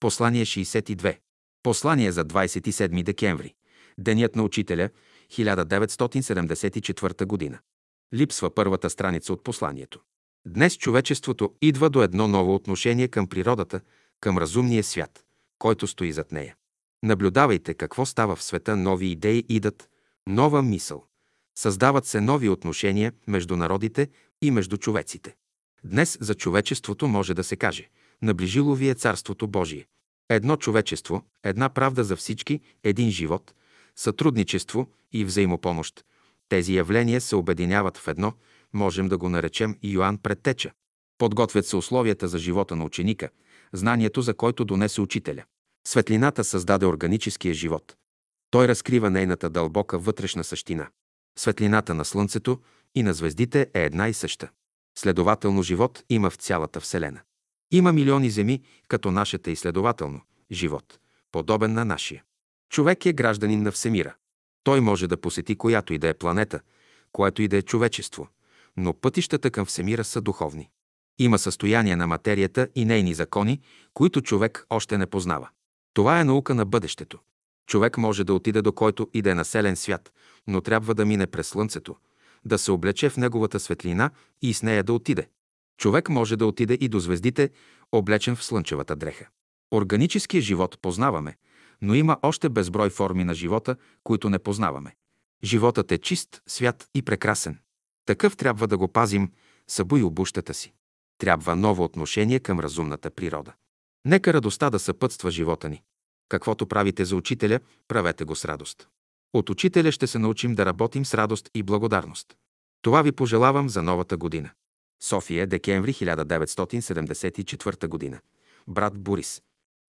Послание 62. Послание за 27 декември. Денят на учителя, 1974 година. Липсва първата страница от посланието. Днес човечеството идва до едно ново отношение към природата, към разумния свят, който стои зад нея. Наблюдавайте какво става в света, нови идеи идат, нова мисъл. Създават се нови отношения между народите и между човеците. Днес за човечеството може да се каже наближило ви е Царството Божие. Едно човечество, една правда за всички, един живот, сътрудничество и взаимопомощ. Тези явления се обединяват в едно, можем да го наречем Йоанн предтеча. Подготвят се условията за живота на ученика, знанието за който донесе учителя. Светлината създаде органическия живот. Той разкрива нейната дълбока вътрешна същина. Светлината на Слънцето и на звездите е една и съща. Следователно живот има в цялата Вселена. Има милиони земи, като нашата и следователно живот, подобен на нашия. Човек е гражданин на Всемира. Той може да посети която и да е планета, което и да е човечество, но пътищата към Всемира са духовни. Има състояние на материята и нейни закони, които човек още не познава. Това е наука на бъдещето. Човек може да отиде до който и да е населен свят, но трябва да мине през Слънцето, да се облече в неговата светлина и с нея да отиде. Човек може да отиде и до звездите, облечен в слънчевата дреха. Органическия живот познаваме, но има още безброй форми на живота, които не познаваме. Животът е чист, свят и прекрасен. Такъв трябва да го пазим, събуй обущата си. Трябва ново отношение към разумната природа. Нека радостта да съпътства живота ни. Каквото правите за учителя, правете го с радост. От учителя ще се научим да работим с радост и благодарност. Това ви пожелавам за новата година. София, декември 1974 година. Брат Борис.